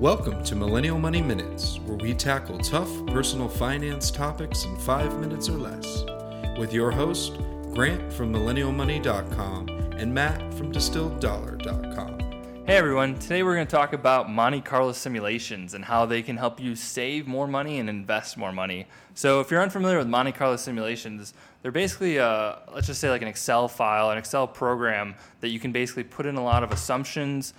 Welcome to Millennial Money Minutes, where we tackle tough personal finance topics in five minutes or less. With your host, Grant from MillennialMoney.com and Matt from DistilledDollar.com. Hey everyone, today we're going to talk about Monte Carlo simulations and how they can help you save more money and invest more money. So, if you're unfamiliar with Monte Carlo simulations, they're basically, a, let's just say, like an Excel file, an Excel program that you can basically put in a lot of assumptions,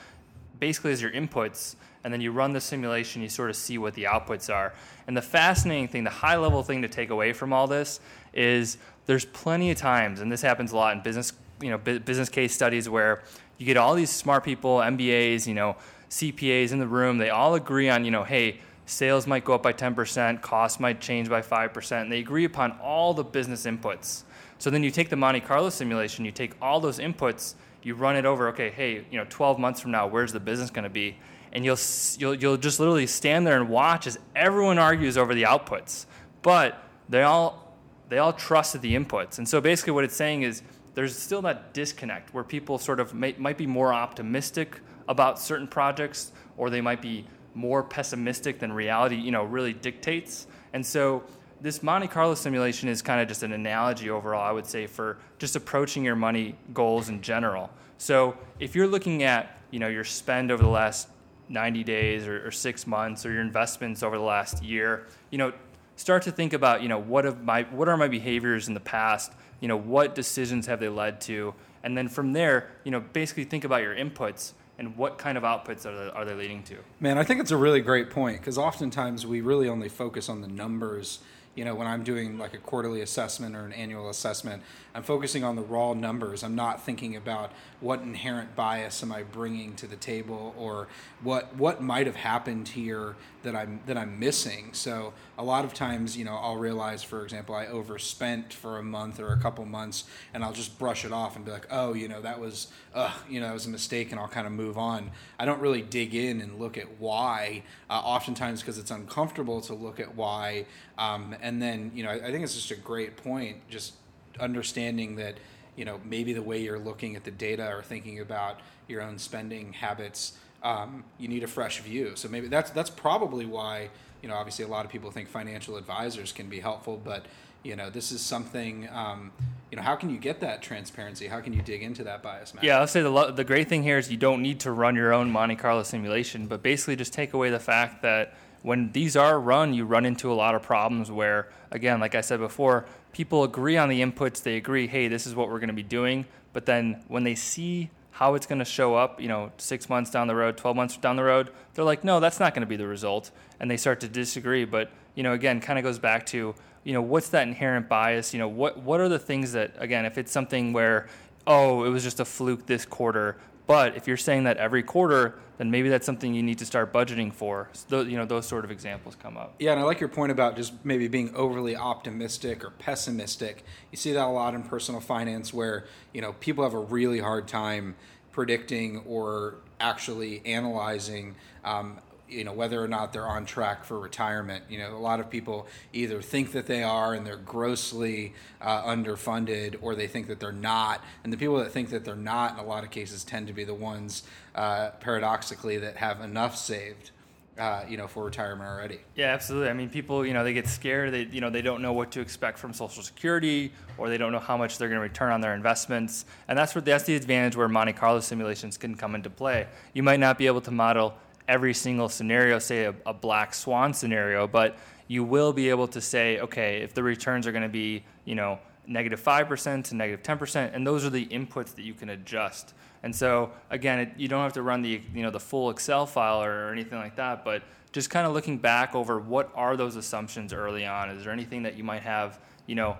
basically as your inputs, and then you run the simulation, you sort of see what the outputs are. And the fascinating thing, the high level thing to take away from all this is there's plenty of times, and this happens a lot in business, you know, business case studies where you get all these smart people, MBAs, you know, CPAs in the room. They all agree on, you know, hey, sales might go up by 10%, costs might change by 5%, and they agree upon all the business inputs. So then you take the Monte Carlo simulation, you take all those inputs, you run it over, okay, hey, you know, 12 months from now, where's the business going to be? And you'll, you'll, you'll just literally stand there and watch as everyone argues over the outputs. But they all, they all trusted the inputs. And so basically what it's saying is there's still that disconnect where people sort of may, might be more optimistic about certain projects or they might be more pessimistic than reality you know really dictates and so this monte carlo simulation is kind of just an analogy overall i would say for just approaching your money goals in general so if you're looking at you know your spend over the last 90 days or, or six months or your investments over the last year you know start to think about you know what have my what are my behaviors in the past? You know what decisions have they led to? And then from there you know basically think about your inputs and what kind of outputs are they, are they leading to. Man i think it's a really great point because oftentimes we really only focus on the numbers you know when i'm doing like a quarterly assessment or an annual assessment i'm focusing on the raw numbers. I'm not thinking about what inherent bias am i bringing to the table or what what might have happened here that i'm that i'm missing. So a lot of times you know i'll realize for example i overspent for a month or a couple months and i'll just brush it off and be like oh you know that was uh you know that was a mistake and i'll kind of move on. I don't really dig in and look at why. Uh, oftentimes because it's uncomfortable to look at why um, and then you know I, I think it's just a great point just understanding that you know maybe the way you're looking at the data or thinking about your own spending habits um, you need a fresh view. So maybe that's that's probably why you know obviously a lot of people think financial advisors can be helpful but you know this is something um, you know how can you get that transparency? How can you dig into that bias yeah i'll say the, lo- the great thing here is you don't need to run your own monte carlo simulation but basically just take away the fact that when these are run, you run into a lot of problems where, again, like I said before, people agree on the inputs. They agree, hey, this is what we're going to be doing. But then when they see how it's going to show up, you know, six months down the road, 12 months down the road, they're like, no, that's not going to be the result. And they start to disagree. But, you know, again, kind of goes back to, you know, what's that inherent bias? You know, what, what are the things that, again, if it's something where, oh, it was just a fluke this quarter, but if you're saying that every quarter, then maybe that's something you need to start budgeting for. So, you know, those sort of examples come up. Yeah, and I like your point about just maybe being overly optimistic or pessimistic. You see that a lot in personal finance where, you know, people have a really hard time predicting or actually analyzing um, you know whether or not they're on track for retirement. You know, a lot of people either think that they are and they're grossly uh, underfunded, or they think that they're not. And the people that think that they're not, in a lot of cases, tend to be the ones, uh, paradoxically, that have enough saved. Uh, you know, for retirement already. Yeah, absolutely. I mean, people, you know, they get scared. They, you know, they don't know what to expect from Social Security, or they don't know how much they're going to return on their investments. And that's where that's the advantage where Monte Carlo simulations can come into play. You might not be able to model every single scenario, say a, a black swan scenario, but you will be able to say, okay, if the returns are going to be, you know, negative 5% to negative 10%, and those are the inputs that you can adjust. And so again, it, you don't have to run the you know the full Excel file or, or anything like that, but just kind of looking back over what are those assumptions early on. Is there anything that you might have, you know,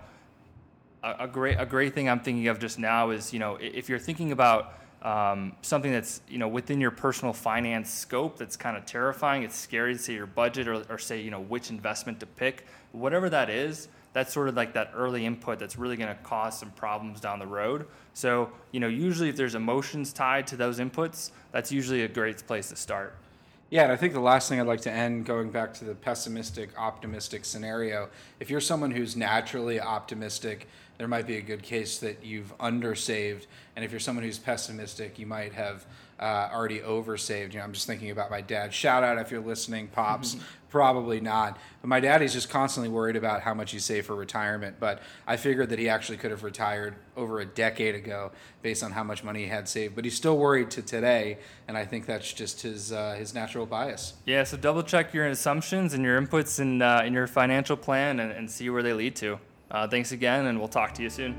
a, a great a great thing I'm thinking of just now is you know if you're thinking about um, something that's you know within your personal finance scope that's kind of terrifying. It's scary to say your budget or, or say you know which investment to pick. Whatever that is that's sort of like that early input that's really going to cause some problems down the road. So you know usually if there's emotions tied to those inputs that's usually a great place to start. Yeah, and I think the last thing I'd like to end going back to the pessimistic, optimistic scenario. If you're someone who's naturally optimistic, there might be a good case that you've undersaved. And if you're someone who's pessimistic, you might have uh, already oversaved. You know, I'm just thinking about my dad. Shout out if you're listening, pops. Probably not. But my daddy's just constantly worried about how much he saved for retirement. But I figured that he actually could have retired over a decade ago based on how much money he had saved. But he's still worried to today, and I think that's just his uh, his natural bias. Yeah, so double check your assumptions and your inputs in uh, in your financial plan and, and see where they lead to. Uh, thanks again, and we'll talk to you soon.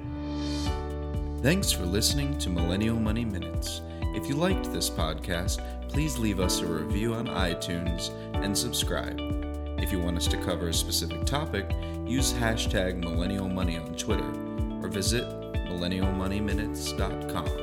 Thanks for listening to Millennial Money Minutes. If you liked this podcast, please leave us a review on iTunes and subscribe. If you want us to cover a specific topic, use hashtag Millennial Money on Twitter or visit millennialmoneyminutes.com.